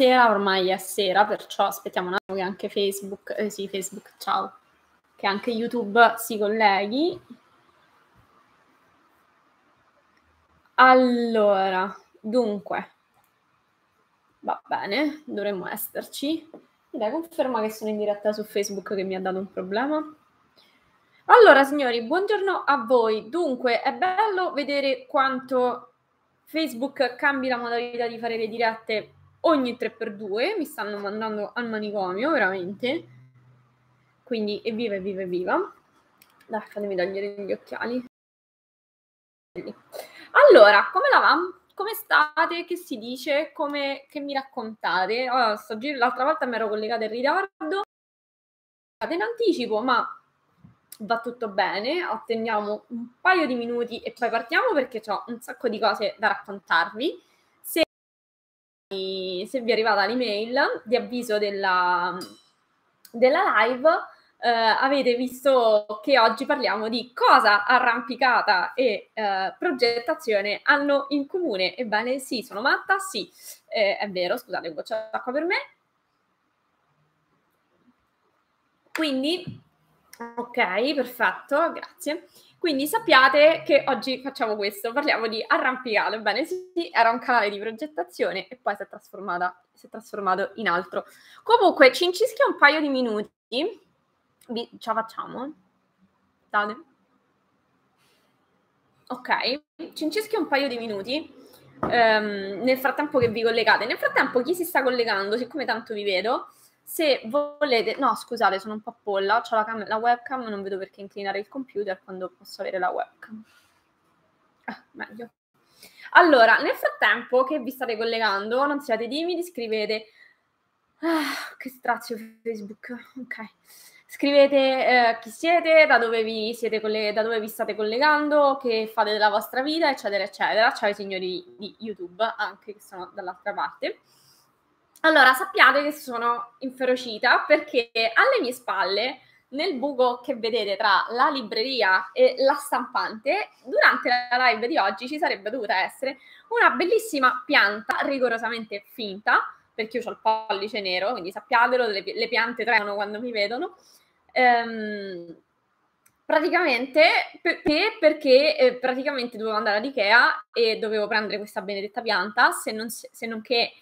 sera, ormai è sera, perciò aspettiamo un attimo che anche Facebook, eh sì, Facebook, ciao, che anche YouTube si colleghi. Allora, dunque, va bene, dovremmo esserci. Dai, conferma che sono in diretta su Facebook che mi ha dato un problema. Allora, signori, buongiorno a voi. Dunque, è bello vedere quanto Facebook cambi la modalità di fare le dirette ogni 3x2. Mi stanno mandando al manicomio, veramente. Quindi, evviva, evviva, evviva. Dai, fatemi togliere gli occhiali. Allora, come la va? Come state? Che si dice? Come, che mi raccontate? Allora, l'altra volta mi ero collegata in ritardo, in anticipo, ma va tutto bene. Attendiamo un paio di minuti e poi partiamo perché ho un sacco di cose da raccontarvi. Se, vi è arrivata l'email di avviso della, della live, eh, avete visto che oggi parliamo di cosa arrampicata e eh, progettazione hanno in comune. Ebbene sì, sono matta, sì, eh, è vero, scusate, un goccio d'acqua per me. Quindi, ok, perfetto, grazie. Quindi sappiate che oggi facciamo questo, parliamo di arrampicato. Ebbene sì, era un canale di progettazione e poi si è, si è trasformato in altro. Comunque, ci incischia un paio di minuti vi, ce la facciamo? State? Ok, ci inceschio un paio di minuti um, nel frattempo che vi collegate. Nel frattempo chi si sta collegando, siccome tanto vi vedo, se volete... No, scusate, sono un po' polla, ho la, cam- la webcam, non vedo perché inclinare il computer quando posso avere la webcam. Ah, meglio. Allora, nel frattempo che vi state collegando, non siate timidi, scrivete... Ah, che strazio Facebook, ok. Scrivete eh, chi siete, da dove, vi siete coll- da dove vi state collegando, che fate della vostra vita, eccetera, eccetera. Ciao i signori di YouTube anche che sono dall'altra parte. Allora, sappiate che sono inferocita perché alle mie spalle, nel buco che vedete tra la libreria e la stampante, durante la live di oggi ci sarebbe dovuta essere una bellissima pianta rigorosamente finta, perché io ho il pollice nero, quindi sappiatelo, le, le piante tremano quando mi vedono, Ehm, praticamente perché, perché eh, praticamente dovevo andare ad Ikea e dovevo prendere questa benedetta pianta, se non, se non che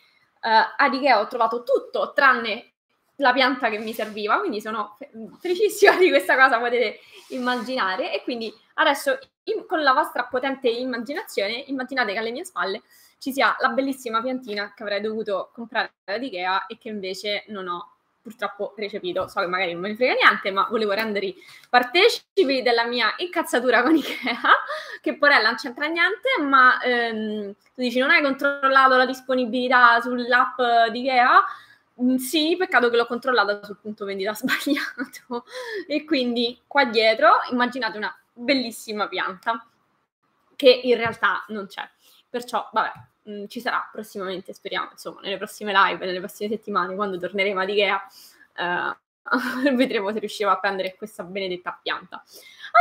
eh, ad Ikea ho trovato tutto tranne la pianta che mi serviva, quindi sono felicissima di questa cosa, potete immaginare. E quindi adesso in, con la vostra potente immaginazione, immaginate che alle mie spalle ci sia la bellissima piantina che avrei dovuto comprare ad Ikea e che invece non ho purtroppo recepito. So che magari non me ne frega niente, ma volevo rendervi partecipi della mia incazzatura con Ikea, che porella non c'entra niente, ma ehm, tu dici non hai controllato la disponibilità sull'app di Ikea? Mm, sì, peccato che l'ho controllata sul punto vendita sbagliato. e quindi qua dietro immaginate una bellissima pianta che in realtà non c'è. Perciò, vabbè, mh, mm, ci sarà prossimamente, speriamo, insomma, nelle prossime live, nelle prossime settimane, quando torneremo ad Ikea, eh, vedremo se riusciamo a prendere questa benedetta pianta.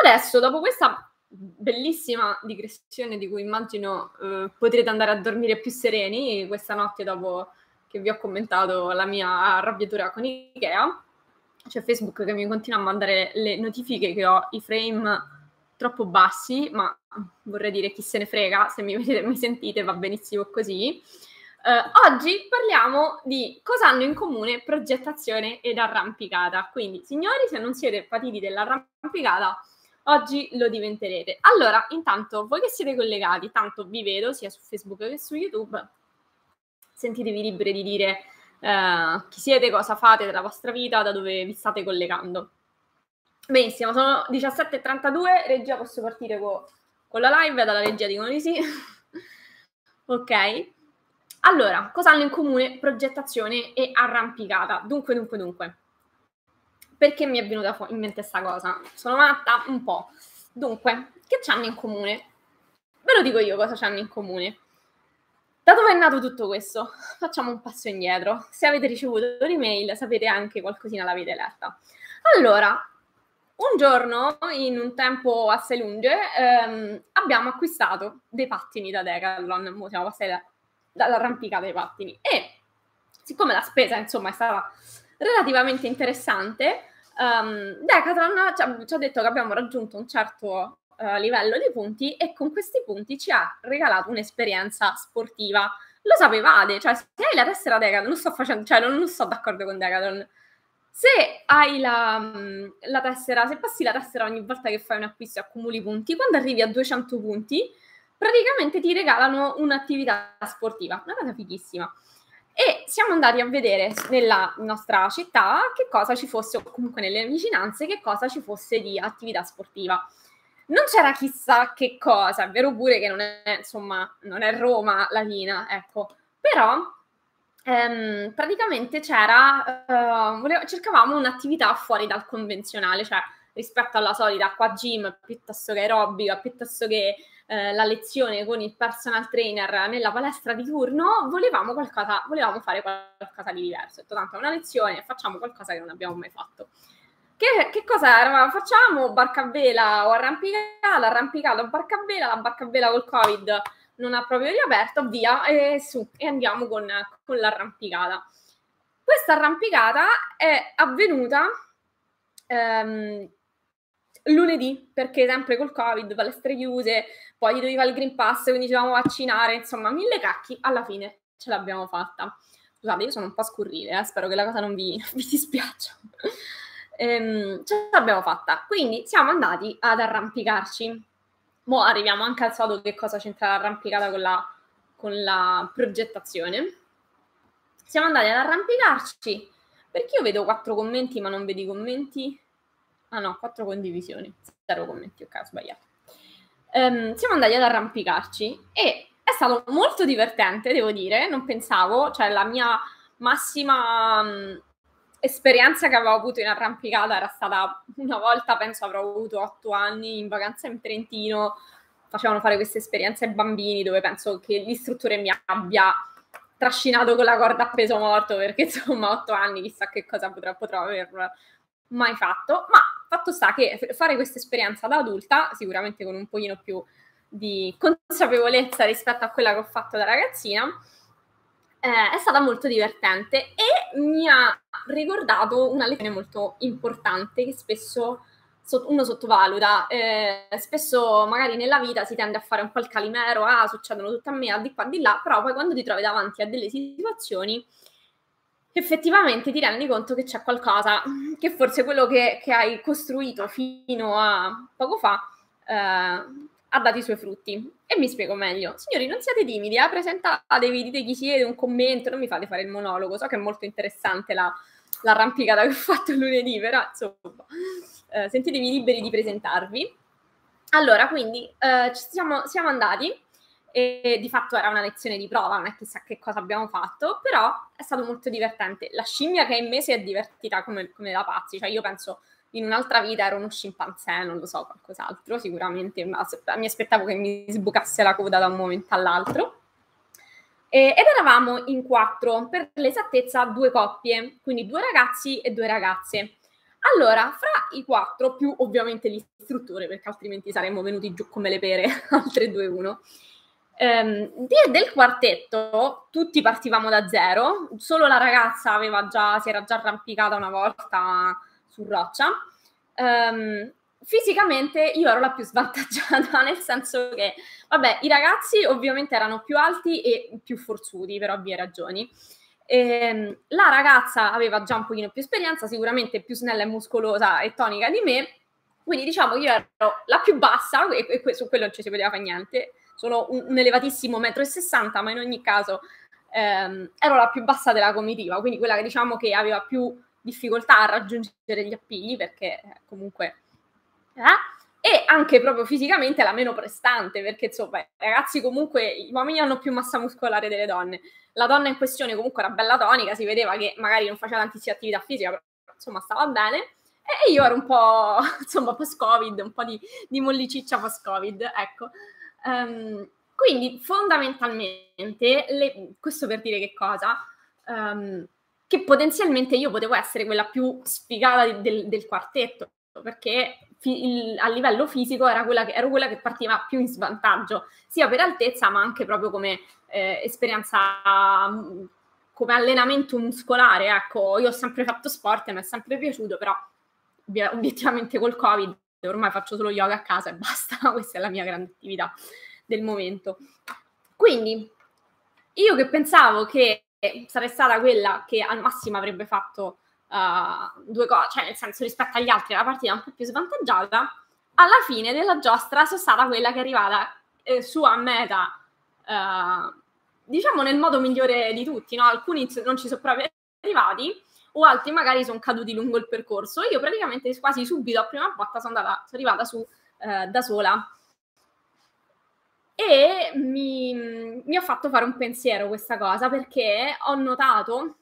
Adesso, dopo questa bellissima digressione di cui immagino eh, potrete andare a dormire più sereni questa notte dopo che vi ho commentato la mia arrabbiatura con Ikea, c'è Facebook che mi continua a mandare le notifiche che ho i frame troppo bassi, ma vorrei dire chi se ne frega, se mi vedete mi sentite va benissimo così. Uh, oggi parliamo di cosa hanno in comune progettazione ed arrampicata. Quindi, signori, se non siete patiti dell'arrampicata, oggi lo diventerete. Allora, intanto, voi che siete collegati, tanto vi vedo sia su Facebook che su YouTube, sentitevi liberi di dire uh, chi siete, cosa fate della vostra vita, da dove vi state collegando. Benissimo, sono 17.32, regia posso partire con, con la live, dalla regia dicono di sì. ok. Allora, cosa hanno in comune progettazione e arrampicata? Dunque, dunque, dunque. Perché mi è venuta in mente questa cosa? Sono matta? Un po'. Dunque, che hanno in comune? Ve lo dico io cosa hanno in comune. Da dove è nato tutto questo? Facciamo un passo indietro. Se avete ricevuto l'email, sapete anche qualcosina l'avete letta. Allora, un giorno, in un tempo assai lungo, ehm, abbiamo acquistato dei pattini da Decathlon, siamo passati da, dall'arrampicata dei pattini, e siccome la spesa insomma è stata relativamente interessante, um, Decathlon ci, ci ha detto che abbiamo raggiunto un certo uh, livello di punti e con questi punti ci ha regalato un'esperienza sportiva. Lo sapevate, cioè se hai la tessera Decathlon, non sto facendo, cioè non, non sto d'accordo con Decathlon. Se hai la, mm, la, tessera, se passi la tessera ogni volta che fai un acquisto e accumuli punti, quando arrivi a 200 punti, praticamente ti regalano un'attività sportiva, una cosa fighissima. E siamo andati a vedere nella nostra città che cosa ci fosse, o comunque nelle vicinanze, che cosa ci fosse di attività sportiva non c'era chissà che cosa, è vero pure che non è, insomma, non è Roma Latina, ecco, però ehm, praticamente c'era, uh, volevo, cercavamo un'attività fuori dal convenzionale, cioè rispetto alla solita qua gym, piuttosto che aerobica, piuttosto che eh, la lezione con il personal trainer nella palestra di turno, volevamo, qualcosa, volevamo fare qualcosa di diverso. Tanto è una lezione, facciamo qualcosa che non abbiamo mai fatto. Che, che cosa eravamo? Facciamo barca a vela o arrampicata, arrampicata o barca a vela, la barca a vela col covid non ha proprio riaperto, via, e su, e andiamo con, con l'arrampicata. Questa arrampicata è avvenuta ehm, lunedì, perché sempre col covid, palestre chiuse, poi doveva il Green Pass, quindi ci dovevamo vaccinare, insomma, mille cacchi, alla fine ce l'abbiamo fatta. Scusate, io sono un po' scurrile, eh, spero che la cosa non vi, vi dispiaccia ehm, ce l'abbiamo fatta. Quindi siamo andati ad arrampicarci. Mo arriviamo anche al sodo che cosa c'entra l'arrampicata con la, con la progettazione. Siamo andati ad arrampicarci perché io vedo quattro commenti ma non vedi commenti. Ah no, quattro condivisioni, zero commenti, ok, ho sbagliato. Um, siamo andati ad arrampicarci e è stato molto divertente, devo dire, non pensavo, cioè la mia massima um, esperienza che avevo avuto in arrampicata era stata una volta, penso avrò avuto otto anni in vacanza in Trentino, facevano fare queste esperienze ai bambini dove penso che l'istruttore mi abbia trascinato con la corda a peso morto perché insomma otto anni chissà che cosa potrò, potrò aver mai fatto, ma fatto sta che fare questa esperienza da adulta, sicuramente con un pochino più di consapevolezza rispetto a quella che ho fatto da ragazzina, eh, è stata molto divertente e mi ha ricordato una lezione molto importante che spesso uno sottovaluta. Eh, spesso magari nella vita si tende a fare un po' il calimero, ah, succedono tutte a me, a di qua, di là, però poi quando ti trovi davanti a delle situazioni effettivamente ti rendi conto che c'è qualcosa che forse quello che, che hai costruito fino a poco fa eh, ha dato i suoi frutti. E mi spiego meglio. Signori, non siate timidi, eh? presentatevi, dite chi siete, un commento, non mi fate fare il monologo. So che è molto interessante la, l'arrampicata che ho fatto lunedì, però insomma, eh, sentitevi liberi di presentarvi. Allora, quindi eh, siamo, siamo andati e di fatto era una lezione di prova, non è chissà che cosa abbiamo fatto, però è stato molto divertente. La scimmia che è in me si è divertita come, come da pazzi, cioè io penso in un'altra vita ero uno scimpanzé, non lo so, qualcos'altro sicuramente, ma mi aspettavo che mi sbucasse la coda da un momento all'altro. E, ed eravamo in quattro, per l'esattezza due coppie, quindi due ragazzi e due ragazze. Allora, fra i quattro, più ovviamente l'istruttore, perché altrimenti saremmo venuti giù come le pere, altre due uno. Um, del quartetto tutti partivamo da zero, solo la ragazza già, si era già arrampicata una volta su roccia. Um, fisicamente io ero la più svantaggiata, nel senso che, vabbè, i ragazzi ovviamente erano più alti e più forzuti per ovvie ragioni. E, ehm, la ragazza aveva già un pochino più esperienza, sicuramente più snella e muscolosa e tonica di me, quindi diciamo che io ero la più bassa e, e su quello non ci si poteva fare niente, sono un, un elevatissimo 1,60 m, ma in ogni caso ehm, ero la più bassa della comitiva, quindi quella che diciamo che aveva più difficoltà a raggiungere gli appigli perché eh, comunque... Eh? E anche proprio fisicamente la meno prestante, perché insomma, ragazzi comunque, gli uomini hanno più massa muscolare delle donne. La donna in questione comunque era bella tonica, si vedeva che magari non faceva tantissima attività fisica, però insomma stava bene. E io ero un po', insomma, post-Covid, un po' di, di molliciccia post-Covid, ecco. Um, quindi fondamentalmente, le, questo per dire che cosa, um, che potenzialmente io potevo essere quella più sfigata del, del quartetto, perché fi- il, a livello fisico quella che, ero quella che partiva più in svantaggio, sia per altezza ma anche proprio come eh, esperienza mm, come allenamento muscolare, ecco, io ho sempre fatto sport e mi è sempre piaciuto, però obiettivamente col Covid ormai faccio solo yoga a casa e basta, questa è la mia grande attività del momento. Quindi, io che pensavo che sarei stata quella che al massimo avrebbe fatto uh, due cose, cioè nel senso rispetto agli altri la partita un po' più svantaggiata, alla fine della giostra sono stata quella che è arrivata eh, su a meta, uh, diciamo nel modo migliore di tutti, no? alcuni non ci sono proprio arrivati o altri magari sono caduti lungo il percorso. Io praticamente quasi subito a prima botta sono, andata, sono arrivata su uh, da sola e mi, mi, ha fatto fare un pensiero questa cosa perché ho notato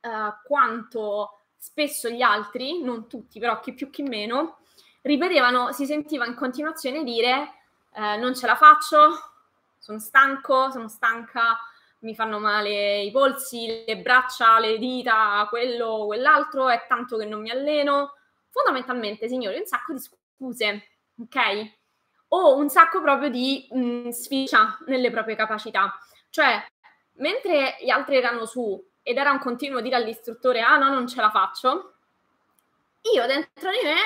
uh, quanto spesso gli altri, non tutti, però chi più chi meno, ripetevano, si sentiva in continuazione dire uh, non ce la faccio, sono stanco, sono stanca, mi fanno male i polsi, le braccia, le dita, quello, quell'altro, è tanto che non mi alleno. Fondamentalmente, signori, un sacco di scuse, ok? O un sacco proprio di mh, mm, sfiducia nelle proprie capacità. Cioè, mentre gli altri erano su ed era un continuo dire all'istruttore ah no, non ce la faccio, io dentro di me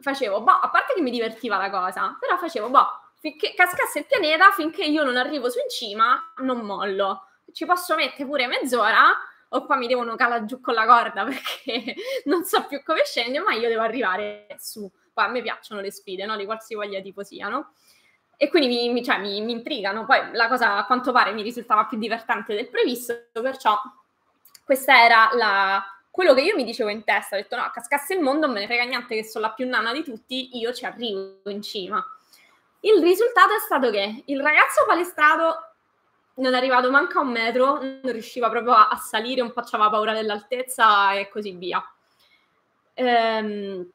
facevo, boh, a parte che mi divertiva la cosa, però facevo, boh, finché cascasse il pianeta, finché io non arrivo su in cima, non mollo. Ci posso mettere pure mezz'ora o qua mi devono calare giù con la corda perché non so più come scendere, ma io devo arrivare su poi a me piacciono le sfide, no? di qualsivoglia tipo siano. E quindi mi, cioè, mi, mi intrigano. Poi la cosa a quanto pare mi risultava più divertente del previsto, perciò questa era la, quello che io mi dicevo in testa, ho detto no, cascasse il mondo, me ne frega niente che sono la più nana di tutti, io ci arrivo in cima. Il risultato è stato che il ragazzo palestrato non è arrivato manca un metro, non riusciva proprio a, a salire, un po' aveva paura dell'altezza e così via. Ehm,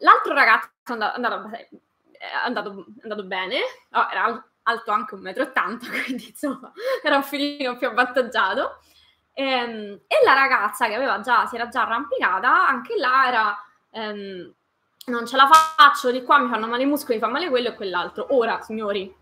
L'altro ragazzo è andato, andato, è andato, bene, oh, era alto anche 1,80 m, quindi insomma era un filino più avvantaggiato. E, ehm, e la ragazza che aveva già, si era già arrampicata, anche là era... Um, non ce la faccio, di qua mi fanno male i muscoli, mi fa male quello e quell'altro. Ora, signori,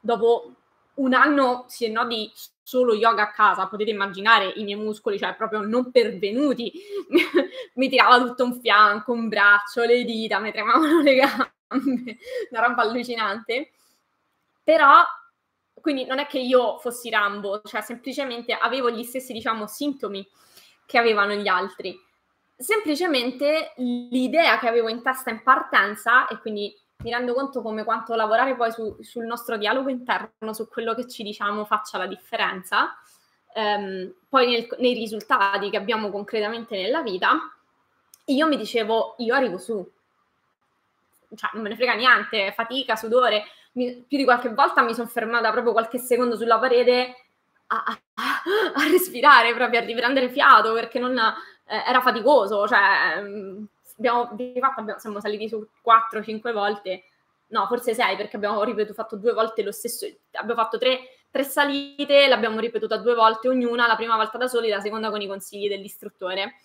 dopo un anno, se no di solo yoga a casa, potete immaginare i miei muscoli, cioè proprio non pervenuti, mi tirava tutto un fianco, un braccio, le dita, mi tremavano le gambe, una roba allucinante. Però, quindi non è che io fossi Rambo, cioè semplicemente avevo gli stessi, diciamo, sintomi che avevano gli altri. Semplicemente l'idea che avevo in testa in partenza, e quindi mi rendo conto come quanto lavorare poi su, sul nostro dialogo interno, su quello che ci diciamo faccia la differenza, ehm, poi nel, nei risultati che abbiamo concretamente nella vita, io mi dicevo, io arrivo su, cioè non me ne frega niente, fatica, sudore, mi, più di qualche volta mi sono fermata proprio qualche secondo sulla parete a, a, a respirare, proprio a riprendere fiato, perché non, eh, era faticoso, cioè abbiamo, di fatto abbiamo, siamo saliti su 4-5 volte, no, forse 6 perché abbiamo ripetuto, fatto due volte lo stesso, abbiamo fatto tre, tre salite, l'abbiamo ripetuta due volte ognuna, la prima volta da soli, la seconda con i consigli dell'istruttore.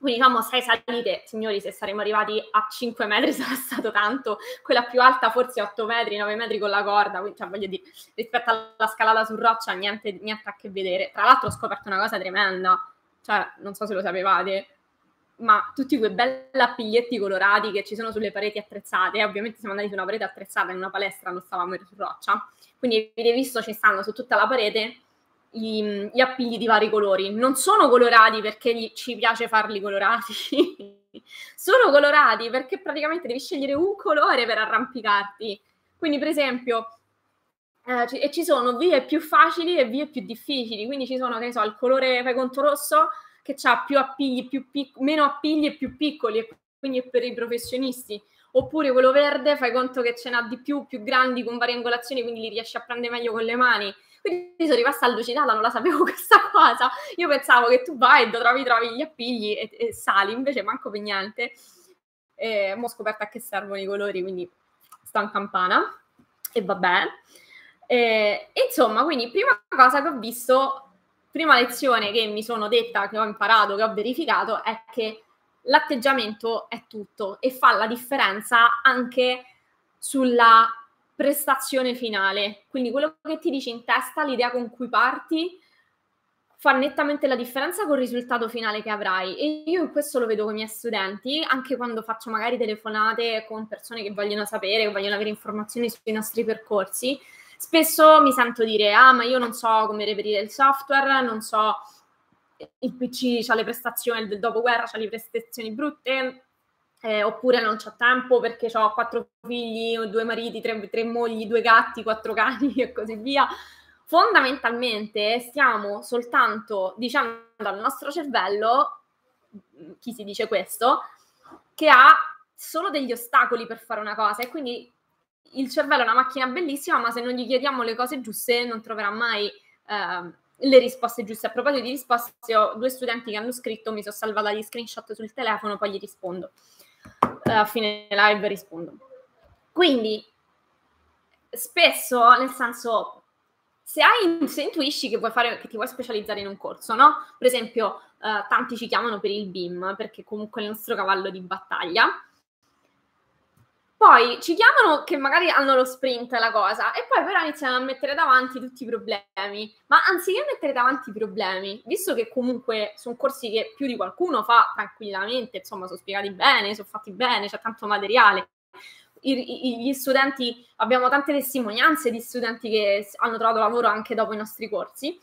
Quindi diciamo sei salite, signori, se saremmo arrivati a 5 metri sarà stato tanto, quella più alta forse 8 metri, 9 metri con la corda, quindi cioè, voglio dire, rispetto alla scalata su roccia niente, niente a che vedere. Tra l'altro ho scoperto una cosa tremenda, cioè non so se lo sapevate, ma tutti quei belli appiglietti colorati che ci sono sulle pareti attrezzate, ovviamente siamo andati su una parete attrezzata in una palestra, non stavamo su roccia, quindi avete visto ci stanno su tutta la parete gli, gli appigli di vari colori, non sono colorati perché gli, ci piace farli colorati, sono colorati perché praticamente devi scegliere un colore per arrampicarti, quindi per esempio eh, e ci sono vie più facili e vie più difficili, quindi ci sono, che ne so, il colore fai conto rosso che ha più appigli, più pic- meno appigli e più piccoli, e quindi è per i professionisti. Oppure quello verde, fai conto che ce n'ha di più, più grandi, con varie angolazioni, quindi li riesci a prendere meglio con le mani. Quindi sono rimasta allucinata, non la sapevo questa cosa. Io pensavo che tu vai e trovi, trovi gli appigli e, e sali, invece manco per niente. E ho scoperto a che servono i colori, quindi sto in campana e vabbè. E, insomma, quindi prima cosa che ho visto prima lezione che mi sono detta, che ho imparato, che ho verificato, è che l'atteggiamento è tutto e fa la differenza anche sulla prestazione finale. Quindi quello che ti dici in testa, l'idea con cui parti, fa nettamente la differenza col risultato finale che avrai e io questo lo vedo con i miei studenti anche quando faccio magari telefonate con persone che vogliono sapere, che vogliono avere informazioni sui nostri percorsi spesso mi sento dire ah ma io non so come reperire il software, non so il PC ha le prestazioni del dopoguerra, ha le prestazioni brutte, eh, oppure non c'ho tempo perché ho quattro figli, due mariti, tre, tre mogli, due gatti, quattro cani e così via. Fondamentalmente stiamo soltanto dicendo al nostro cervello, chi si dice questo, che ha solo degli ostacoli per fare una cosa e quindi il cervello è una macchina bellissima, ma se non gli chiediamo le cose giuste non troverà mai eh, le risposte giuste. A proposito di risposte, ho due studenti che hanno scritto, mi sono salvata gli screenshot sul telefono, poi gli rispondo. Eh, a fine live rispondo. Quindi, spesso, nel senso, se, hai, se intuisci che, vuoi fare, che ti vuoi specializzare in un corso, no? Per esempio, eh, tanti ci chiamano per il BIM, perché comunque è il nostro cavallo di battaglia. Poi ci chiamano che magari hanno lo sprint la cosa e poi però iniziano a mettere davanti tutti i problemi. Ma anziché mettere davanti i problemi, visto che comunque sono corsi che più di qualcuno fa tranquillamente, insomma, sono spiegati bene, sono fatti bene, c'è tanto materiale, i, gli studenti, abbiamo tante testimonianze di studenti che hanno trovato lavoro anche dopo i nostri corsi,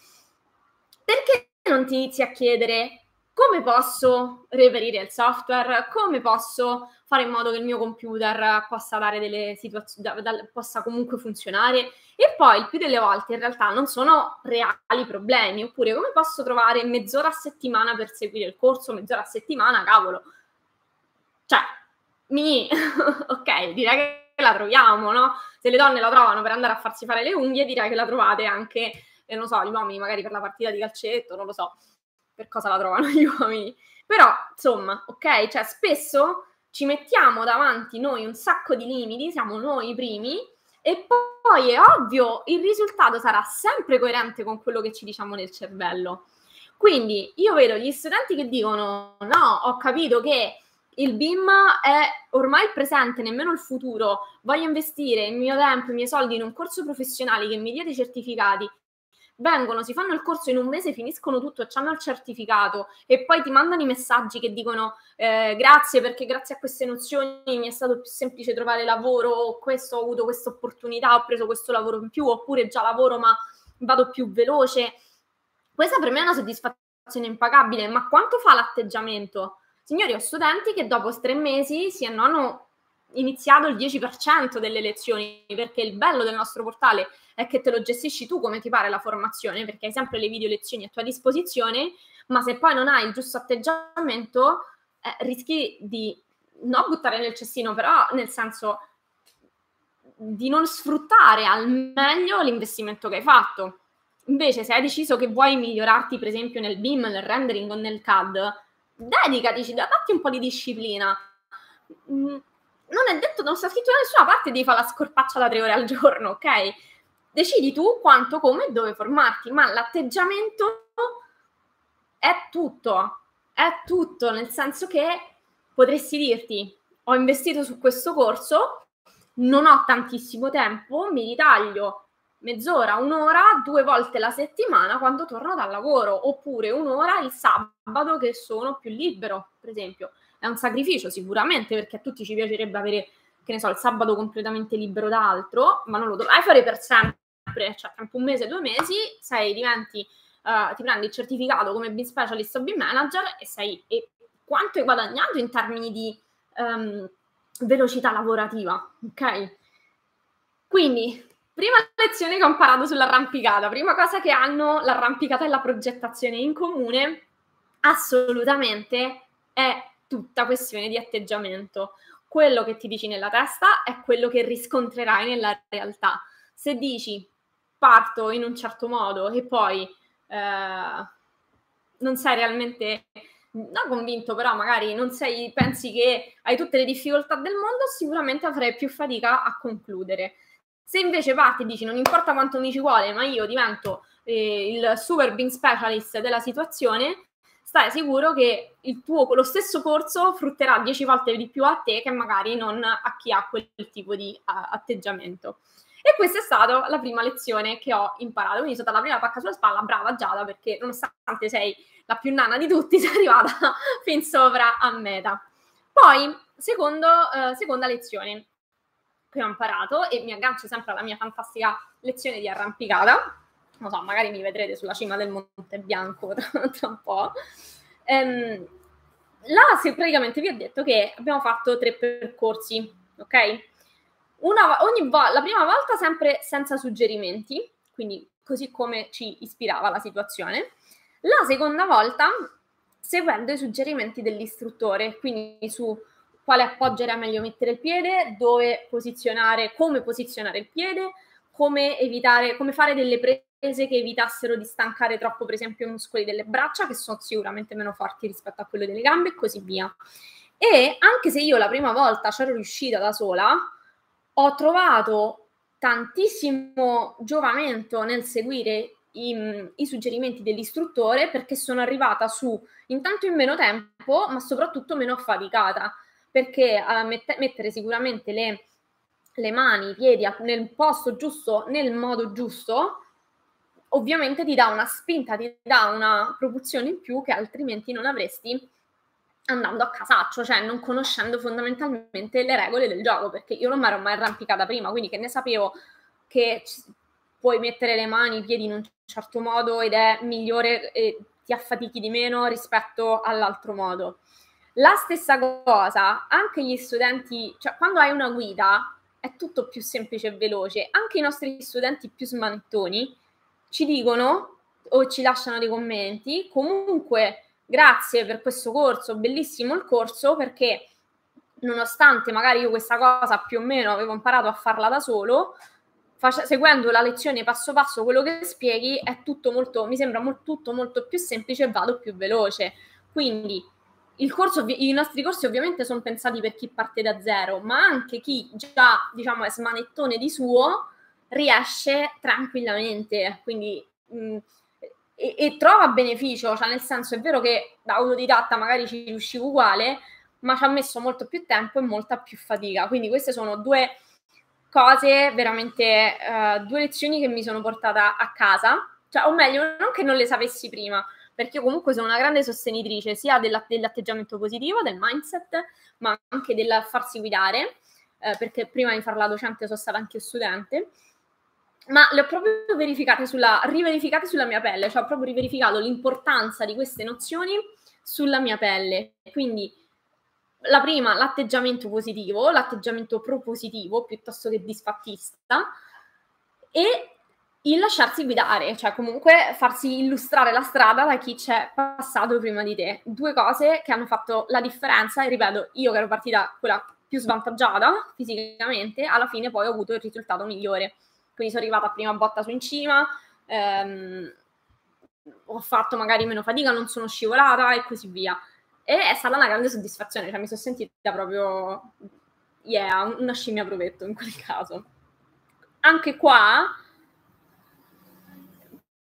perché non ti inizi a chiedere come posso reperire il software, come posso fare in modo che il mio computer possa dare delle situazioni, possa comunque funzionare e poi il più delle volte in realtà non sono reali problemi, oppure come posso trovare mezz'ora a settimana per seguire il corso, mezz'ora a settimana, cavolo. Cioè, mi, ok, direi che la troviamo, no? Se le donne la trovano per andare a farsi fare le unghie, direi che la trovate anche, eh, non so, gli uomini magari per la partita di calcetto, non lo so per cosa la trovano gli uomini. Però, insomma, ok, cioè spesso ci mettiamo davanti noi un sacco di limiti, siamo noi i primi, e poi è ovvio, il risultato sarà sempre coerente con quello che ci diciamo nel cervello. Quindi io vedo gli studenti che dicono: No, ho capito che il BIM è ormai il presente, nemmeno il futuro. Voglio investire il mio tempo, i miei soldi in un corso professionale che mi dia dei certificati. Vengono, si fanno il corso in un mese, finiscono tutto hanno il certificato e poi ti mandano i messaggi che dicono eh, grazie perché grazie a queste nozioni mi è stato più semplice trovare lavoro, questo, ho avuto questa opportunità, ho preso questo lavoro in più oppure già lavoro ma vado più veloce. Questa per me è una soddisfazione impagabile, ma quanto fa l'atteggiamento? Signori, ho studenti che dopo tre mesi si hanno iniziato il 10% delle lezioni, perché il bello del nostro portale è che te lo gestisci tu come ti pare la formazione, perché hai sempre le video lezioni a tua disposizione, ma se poi non hai il giusto atteggiamento, eh, rischi di non buttare nel cestino, però nel senso di non sfruttare al meglio l'investimento che hai fatto. Invece, se hai deciso che vuoi migliorarti, per esempio, nel BIM, nel rendering o nel CAD, dedicati, datti un po' di disciplina. Non è detto, non sta scritto da nessuna parte di fare la scorpaccia da tre ore al giorno, ok? Decidi tu quanto, come e dove formarti, ma l'atteggiamento è tutto, è tutto, nel senso che potresti dirti, ho investito su questo corso, non ho tantissimo tempo, mi ritaglio mezz'ora, un'ora, due volte la settimana quando torno dal lavoro, oppure un'ora il sabato che sono più libero, per esempio. È un sacrificio sicuramente perché a tutti ci piacerebbe avere, che ne so, il sabato completamente libero da altro, ma non lo dovrai fare per sempre, cioè tra un mese, due mesi, sei, diventi, uh, ti prendi il certificato come BIM Specialist o BIM Manager e sei, e quanto hai guadagnato in termini di um, velocità lavorativa, ok? Quindi Prima lezione che ho imparato sull'arrampicata, prima cosa che hanno l'arrampicata e la progettazione in comune, assolutamente è tutta questione di atteggiamento. Quello che ti dici nella testa è quello che riscontrerai nella realtà. Se dici parto in un certo modo e poi eh, non sei realmente non convinto, però magari non sei, pensi che hai tutte le difficoltà del mondo, sicuramente avrai più fatica a concludere. Se invece parti e dici non importa quanto mi ci vuole, ma io divento eh, il super being specialist della situazione, stai sicuro che tuo, lo stesso corso frutterà 10 volte di più a te che magari non a chi ha quel tipo di uh, atteggiamento. E questa è stata la prima lezione che ho imparato. Quindi sono stata la prima pacca sulla spalla, brava Giada, perché nonostante sei la più nana di tutti, sei arrivata fin sopra a meta. Poi, secondo, eh, seconda lezione che ho imparato, e mi aggancio sempre alla mia fantastica lezione di arrampicata. Non so, magari mi vedrete sulla cima del Monte Bianco tra, tra un po'. Ehm, là, se praticamente vi ho detto che abbiamo fatto tre percorsi, ok? Una, ogni vo- la prima volta sempre senza suggerimenti, quindi così come ci ispirava la situazione. La seconda volta seguendo i suggerimenti dell'istruttore, quindi su quale appoggio era meglio mettere il piede, dove posizionare, come posizionare il piede, come evitare, come fare delle prese che evitassero di stancare troppo, per esempio, i muscoli delle braccia, che sono sicuramente meno forti rispetto a quello delle gambe, e così via. E anche se io la prima volta c'ero riuscita da sola, ho trovato tantissimo giovamento nel seguire i, i, suggerimenti dell'istruttore perché sono arrivata su intanto in meno tempo, ma soprattutto meno affaticata, perché a mette, mettere sicuramente le, le mani, i piedi nel posto giusto, nel modo giusto, ovviamente ti dà una spinta, ti dà una propulsione in più che altrimenti non avresti andando a casaccio, cioè non conoscendo fondamentalmente le regole del gioco, perché io non mi ero mai arrampicata prima, quindi che ne sapevo che puoi mettere le mani, i piedi in un certo modo ed è migliore e ti affatichi di meno rispetto all'altro modo. La stessa cosa, anche gli studenti, cioè quando hai una guida è tutto più semplice e veloce, anche i nostri studenti più smanettoni ci dicono o ci lasciano dei commenti, comunque grazie per questo corso, bellissimo il corso perché nonostante magari io questa cosa più o meno avevo imparato a farla da solo, face- seguendo la lezione passo passo quello che spieghi è tutto molto, mi sembra mo- tutto molto più semplice e vado più veloce. Quindi corso, i nostri corsi ovviamente sono pensati per chi parte da zero, ma anche chi già diciamo è smanettone di suo riesce tranquillamente. Quindi mh, e, e, trova beneficio, cioè nel senso è vero che da autodidatta magari ci riuscivo uguale, ma ci ha messo molto più tempo e molta più fatica. Quindi queste sono due cose veramente, uh, due lezioni che mi sono portata a casa, cioè, o meglio, non che non le sapessi prima, perché io comunque sono una grande sostenitrice sia della, dell'atteggiamento positivo, del mindset, ma anche del farsi guidare, eh, perché prima di fare la docente sono stata anche studente ma le ho proprio verificate sulla, riverificate sulla mia pelle, cioè ho proprio riverificato l'importanza di queste nozioni sulla mia pelle. Quindi la prima, l'atteggiamento positivo, l'atteggiamento propositivo piuttosto che disfattista e il lasciarsi guidare, cioè comunque farsi illustrare la strada da chi c'è passato prima di te. Due cose che hanno fatto la differenza e ripeto, io che ero partita quella più svantaggiata fisicamente, alla fine poi ho avuto il risultato migliore quindi sono arrivata a prima botta su in cima, ehm, ho fatto magari meno fatica, non sono scivolata e così via. E è stata una grande soddisfazione, cioè mi sono sentita proprio, yeah, una scimmia provetto in quel caso. Anche qua,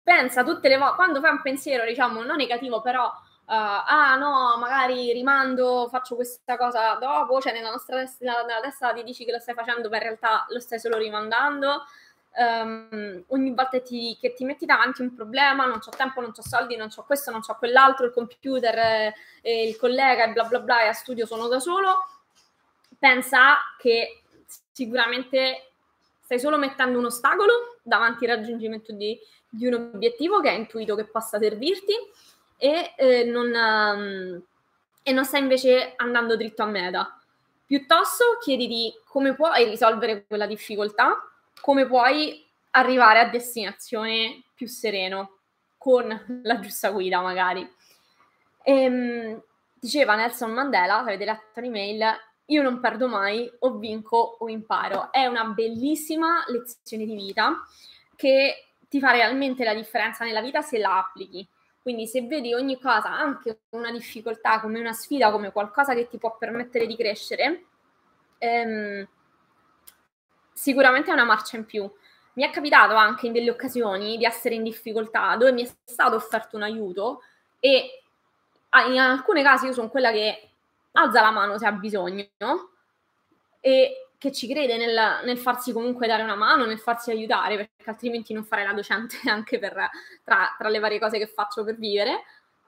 pensa tutte le volte, quando fai un pensiero, diciamo, non negativo, però Uh, ah no, magari rimando, faccio questa cosa dopo, cioè nella nostra testa, nella, nella testa ti dici che lo stai facendo, ma in realtà lo stai solo rimandando um, ogni volta ti, che ti metti davanti un problema, non ho tempo, non ho soldi, non ho questo, non ho quell'altro, il computer, eh, il collega e bla bla bla, e a studio sono da solo, pensa che sicuramente stai solo mettendo un ostacolo davanti al raggiungimento di, di un obiettivo che hai intuito che possa servirti e, eh, non, um, e non stai invece andando dritto a meta. Piuttosto chiediti come puoi risolvere quella difficoltà come puoi arrivare a destinazione più sereno, con la giusta guida magari. Ehm, diceva Nelson Mandela, se avete letto l'email, io non perdo mai, o vinco o imparo. È una bellissima lezione di vita che ti fa realmente la differenza nella vita se la applichi. Quindi se vedi ogni cosa, anche una difficoltà, come una sfida, come qualcosa che ti può permettere di crescere, ehm, sicuramente è una marcia in più. Mi è capitato anche in delle occasioni di essere in difficoltà dove mi è stato offerto un aiuto e in alcuni casi io sono quella che alza la mano se ha bisogno e che ci crede nel, nel, farsi comunque dare una mano, nel farsi aiutare, perché altrimenti non farei la docente anche per, tra, tra le varie cose che faccio per vivere.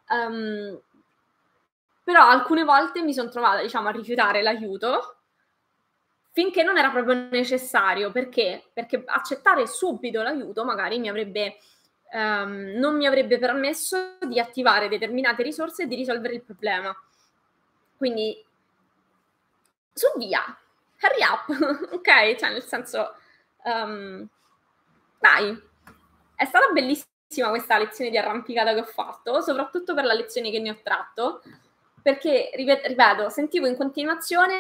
Um, però alcune volte mi sono trovata, diciamo, a rifiutare l'aiuto finché non era proprio necessario. Perché? Perché accettare subito l'aiuto magari mi avrebbe, um, non mi avrebbe permesso di attivare determinate risorse e di risolvere il problema. Quindi, su via, hurry up, ok? Cioè, nel senso, um, dai, è stata bellissima questa lezione di arrampicata che ho fatto, soprattutto per la lezione che ne ho tratto, perché, ripeto, sentivo in continuazione,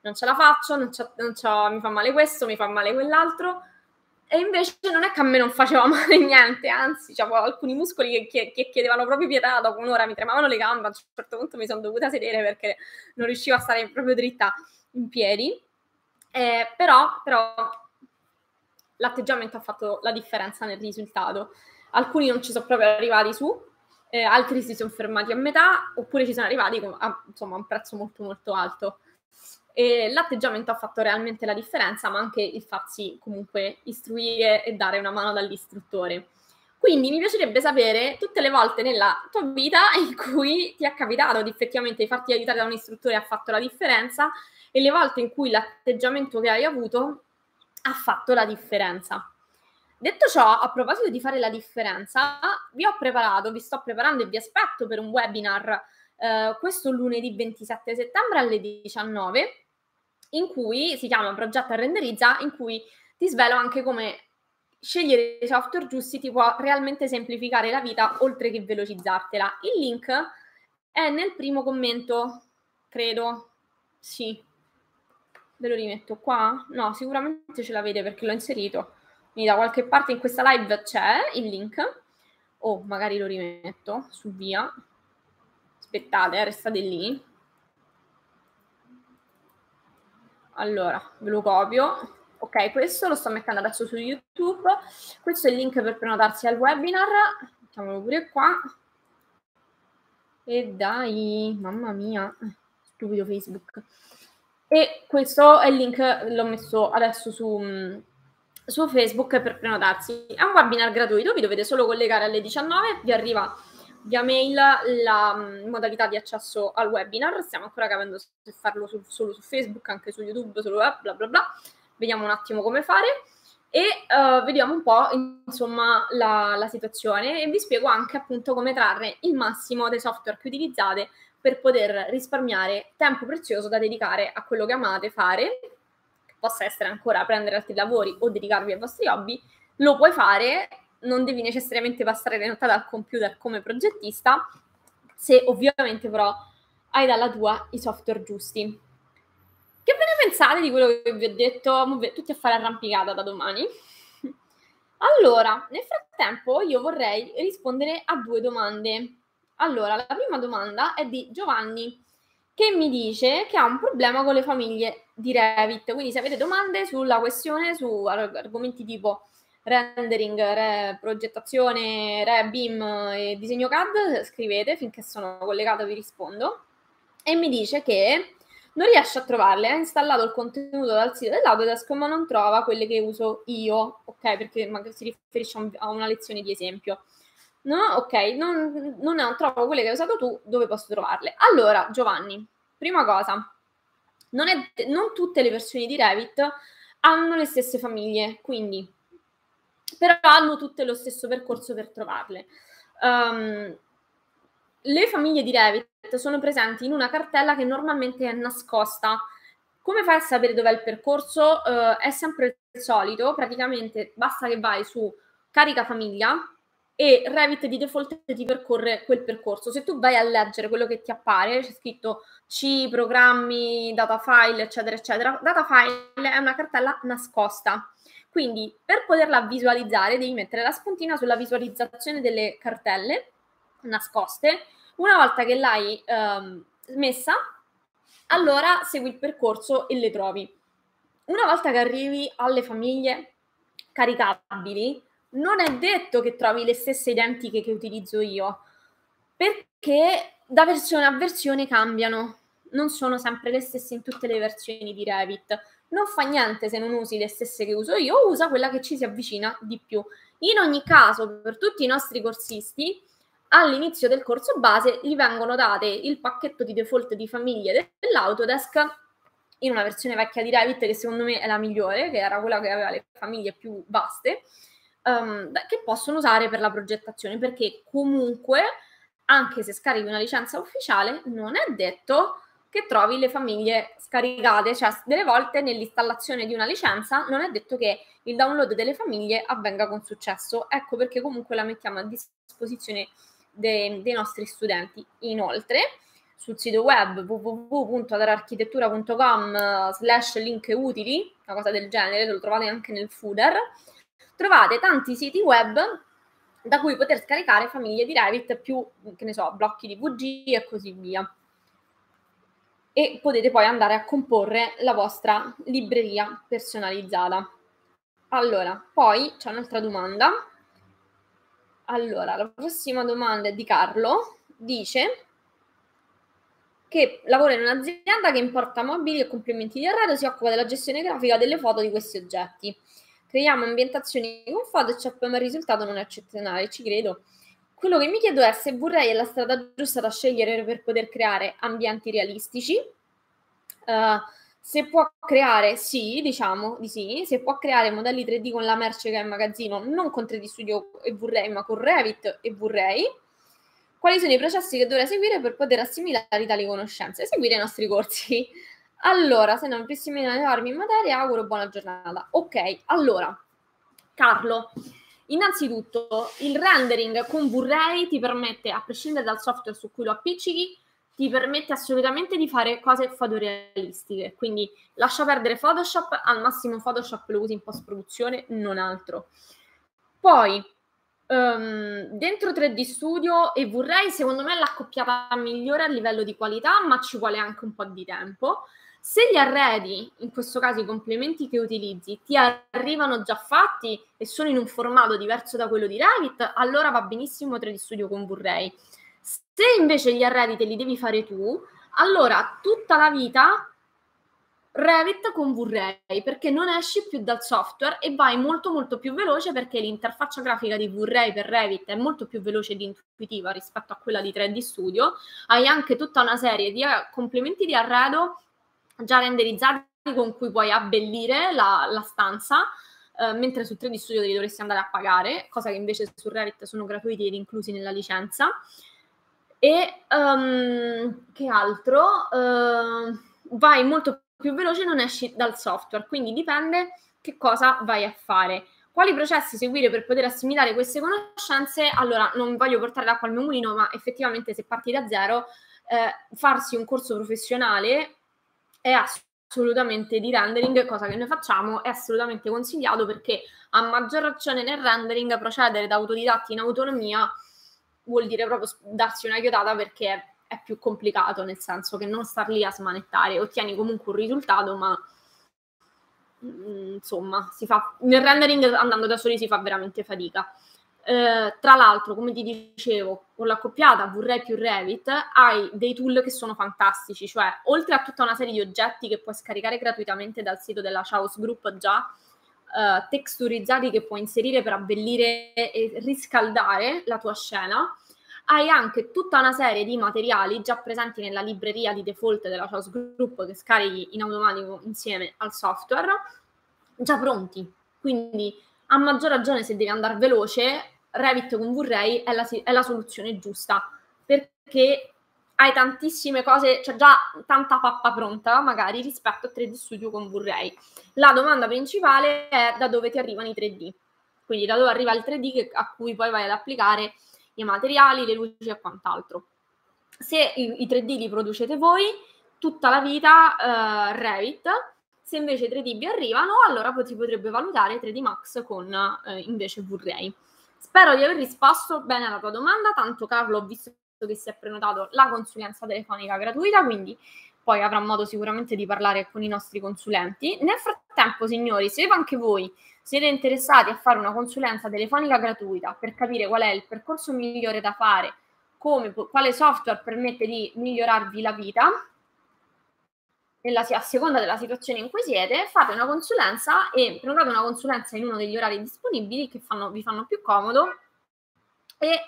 non ce la faccio, non c'ho, non c'ho, mi fa male questo, mi fa male quell'altro, e invece non è che a me non faceva male niente, anzi, avevo alcuni muscoli che, che, che, chiedevano proprio pietà, dopo un'ora mi tremavano le gambe, a un certo punto mi sono dovuta sedere perché non riuscivo a stare proprio dritta in piedi. Eh, però, però l'atteggiamento ha fatto la differenza nel risultato. Alcuni non ci sono proprio arrivati su, eh, altri si sono fermati a metà, oppure ci sono arrivati a, insomma, a un prezzo molto molto alto. E l'atteggiamento ha fatto realmente la differenza, ma anche il farsi comunque istruire e dare una mano dall'istruttore. Quindi mi piacerebbe sapere tutte le volte nella tua vita in cui ti è capitato di effettivamente farti aiutare da un istruttore ha fatto la differenza e le volte in cui l'atteggiamento che hai avuto ha fatto la differenza. Detto ciò, a proposito di fare la differenza, vi ho preparato, vi sto preparando e vi aspetto per un webinar eh, questo lunedì 27 settembre alle 19, in cui si chiama Progetto Renderizza, in cui ti svelo anche come scegliere i software giusti ti può realmente semplificare la vita oltre che velocizzartela. Il link è nel primo commento, credo. Sì, Ve lo rimetto qua? No, sicuramente ce l'avete perché l'ho inserito. Quindi da qualche parte in questa live c'è il link. O oh, magari lo rimetto su via. Aspettate, eh, restate lì. Allora, ve lo copio. Ok, questo lo sto mettendo adesso su YouTube. Questo è il link per prenotarsi al webinar. Mettiamolo pure qua. E dai, mamma mia, stupido Facebook. E questo è il link, l'ho messo adesso su, su Facebook per prenotarsi. È un webinar gratuito, vi dovete solo collegare alle 19, vi arriva via mail la mm, modalità di accesso al webinar. Stiamo ancora capendo se farlo su, solo su Facebook, anche su YouTube, solo web, bla bla bla. Vediamo un attimo come fare e uh, vediamo un po' insomma la, la situazione e vi spiego anche appunto come trarre il massimo dei software che utilizzate per poter risparmiare tempo prezioso da dedicare a quello che amate fare, che possa essere ancora prendere altri lavori o dedicarvi ai vostri hobby, lo puoi fare, non devi necessariamente passare le notate al computer come progettista, se ovviamente però hai dalla tua i software giusti. Che ve ne pensate di quello che vi ho detto? Tutti a fare arrampicata da domani. Allora, nel frattempo io vorrei rispondere a due domande allora, la prima domanda è di Giovanni che mi dice che ha un problema con le famiglie di Revit. Quindi se avete domande sulla questione, su argomenti tipo rendering, re, progettazione, re, BIM e disegno CAD, scrivete finché sono collegato vi rispondo. E mi dice che non riesce a trovarle, ha installato il contenuto dal sito dell'Autodesk ma non trova quelle che uso io, ok? Perché magari si riferisce a una lezione di esempio. No, ok, non, non trovo quelle che hai usato tu, dove posso trovarle? Allora, Giovanni, prima cosa, non, è, non tutte le versioni di Revit hanno le stesse famiglie, quindi però hanno tutte lo stesso percorso per trovarle. Um, le famiglie di Revit sono presenti in una cartella che normalmente è nascosta. Come fai a sapere dov'è il percorso? Uh, è sempre il solito, praticamente basta che vai su carica famiglia, e Revit di default ti percorre quel percorso. Se tu vai a leggere quello che ti appare, c'è scritto C, programmi, data file, eccetera, eccetera. Data file è una cartella nascosta. Quindi per poterla visualizzare devi mettere la spuntina sulla visualizzazione delle cartelle nascoste. Una volta che l'hai ehm, messa, allora segui il percorso e le trovi. Una volta che arrivi alle famiglie caricabili, non è detto che trovi le stesse identiche che utilizzo io, perché da versione a versione cambiano, non sono sempre le stesse in tutte le versioni di Revit. Non fa niente se non usi le stesse che uso io, usa quella che ci si avvicina di più. In ogni caso, per tutti i nostri corsisti, all'inizio del corso base gli vengono date il pacchetto di default di famiglie dell'Autodesk in una versione vecchia di Revit che secondo me è la migliore, che era quella che aveva le famiglie più vaste, um, che possono usare per la progettazione, perché comunque, anche se scarichi una licenza ufficiale, non è detto che trovi le famiglie scaricate, cioè delle volte nell'installazione di una licenza non è detto che il download delle famiglie avvenga con successo. Ecco perché comunque la mettiamo a disposizione dei, dei nostri studenti. Inoltre, sul sito web www.adararchitettura.com slash link utili, una cosa del genere, lo trovate anche nel footer, trovate tanti siti web da cui poter scaricare famiglie di Revit più, che ne so, blocchi di VG e così via e potete poi andare a comporre la vostra libreria personalizzata. Allora, poi c'è un'altra domanda. Allora, la prossima domanda è di Carlo. Dice che lavora in un'azienda che importa mobili e complementi di arredo, si occupa della gestione grafica delle foto di questi oggetti. Creiamo ambientazioni con Photoshop, ma il risultato non è eccezionale, ci credo. Quello che mi chiedo è se vorrei è la strada giusta da scegliere per poter creare ambienti realistici. Uh, se può creare, sì, diciamo di sì, se può creare modelli 3D con la merce che è in magazzino, non con 3D Studio e vorrei, ma con Revit e vorrei. Quali sono i processi che dovrei seguire per poter assimilare tali conoscenze? Seguire i nostri corsi. Allora, se non più levarmi in materia, auguro buona giornata. Ok, allora, Carlo, Innanzitutto, il rendering con V-Ray ti permette, a prescindere dal software su cui lo appiccichi, ti permette assolutamente di fare cose fotorealistiche. Quindi lascia perdere Photoshop, al massimo Photoshop lo usi in post-produzione, non altro. Poi, um, dentro 3D Studio e V-Ray, secondo me è l'accoppiata migliore a livello di qualità, ma ci vuole anche un po' di tempo. Se gli arredi, in questo caso i complementi che utilizzi, ti arrivano già fatti e sono in un formato diverso da quello di Revit, allora va benissimo 3D Studio con V-Ray. Se invece gli arredi te li devi fare tu, allora tutta la vita Revit con V-Ray perché non esci più dal software e vai molto molto più veloce perché l'interfaccia grafica di V-Ray per Revit è molto più veloce ed intuitiva rispetto a quella di 3D Studio. Hai anche tutta una serie di eh, complementi di arredo già renderizzati con cui puoi abbellire la, la stanza, eh, mentre su 3D Studio li dovresti andare a pagare, cosa che invece su Revit sono gratuiti ed inclusi nella licenza. E um, che altro? Uh, vai molto più veloce non esci dal software, quindi dipende che cosa vai a fare. Quali processi seguire per poter assimilare queste conoscenze? Allora, non voglio portare l'acqua al mio mulino, ma effettivamente se parti da zero, eh, farsi un corso professionale è assolutamente di rendering, cosa che noi facciamo, è assolutamente consigliato perché a maggior ragione nel rendering procedere da autodidatti in autonomia vuol dire proprio darsi una chiodata perché è, più complicato, nel senso che non star lì a smanettare, ottieni comunque un risultato, ma mm, insomma, si fa, nel rendering andando da soli si fa veramente fatica. Eh, tra l'altro, come ti dicevo, con l'accoppiata vorrei più Revit hai dei tool che sono fantastici, cioè oltre a tutta una serie di oggetti che puoi scaricare gratuitamente dal sito della Chaos Group già eh, texturizzati che puoi inserire per abbellire e riscaldare la tua scena, hai anche tutta una serie di materiali già presenti nella libreria di default della Chaos Group che scarichi in automatico insieme al software, già pronti. Quindi a maggior ragione se devi andare veloce, Revit con V-Ray è la, è la soluzione giusta perché hai tantissime cose, c'è già tanta pappa pronta magari rispetto a 3D Studio con V-Ray. La domanda principale è da dove ti arrivano i 3D, quindi da dove arriva il 3D che, a cui poi vai ad applicare i materiali, le luci e quant'altro. Se i, i 3D li producete voi, tutta la vita uh, Revit, se invece i 3D vi arrivano, allora si potrebbe valutare 3D Max con uh, invece V-Ray. Spero di aver risposto bene alla tua domanda, tanto Carlo ho visto che si è prenotato la consulenza telefonica gratuita, quindi poi avrà modo sicuramente di parlare con i nostri consulenti. Nel frattempo, signori, se anche voi siete interessati a fare una consulenza telefonica gratuita per capire qual è il percorso migliore da fare, come, quale software permette di migliorarvi la vita, nella, a seconda della situazione in cui siete, fate una consulenza e prenotate una consulenza in uno degli orari disponibili che fanno, vi fanno più comodo e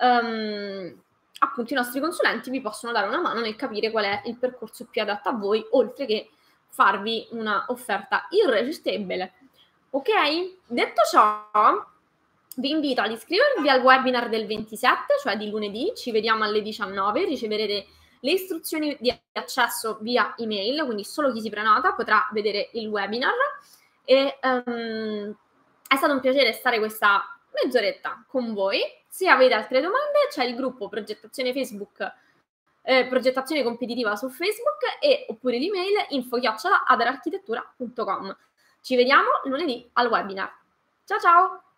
um, appunto i nostri consulenti vi possono dare una mano nel capire qual è il percorso più adatto a voi, oltre che farvi una offerta irresistibile. Ok? Detto ciò, vi invito ad iscrivervi al webinar del 27, cioè di lunedì, ci vediamo alle 19, riceverete le istruzioni di accesso via email, quindi solo chi si prenota potrà vedere il webinar. E um, è stato un piacere stare questa mezz'oretta con voi. Se avete altre domande, c'è il gruppo progettazione Facebook, eh, progettazione competitiva su Facebook e oppure l'email info-adararchitettura.com. Ci vediamo lunedì al webinar. Ciao ciao!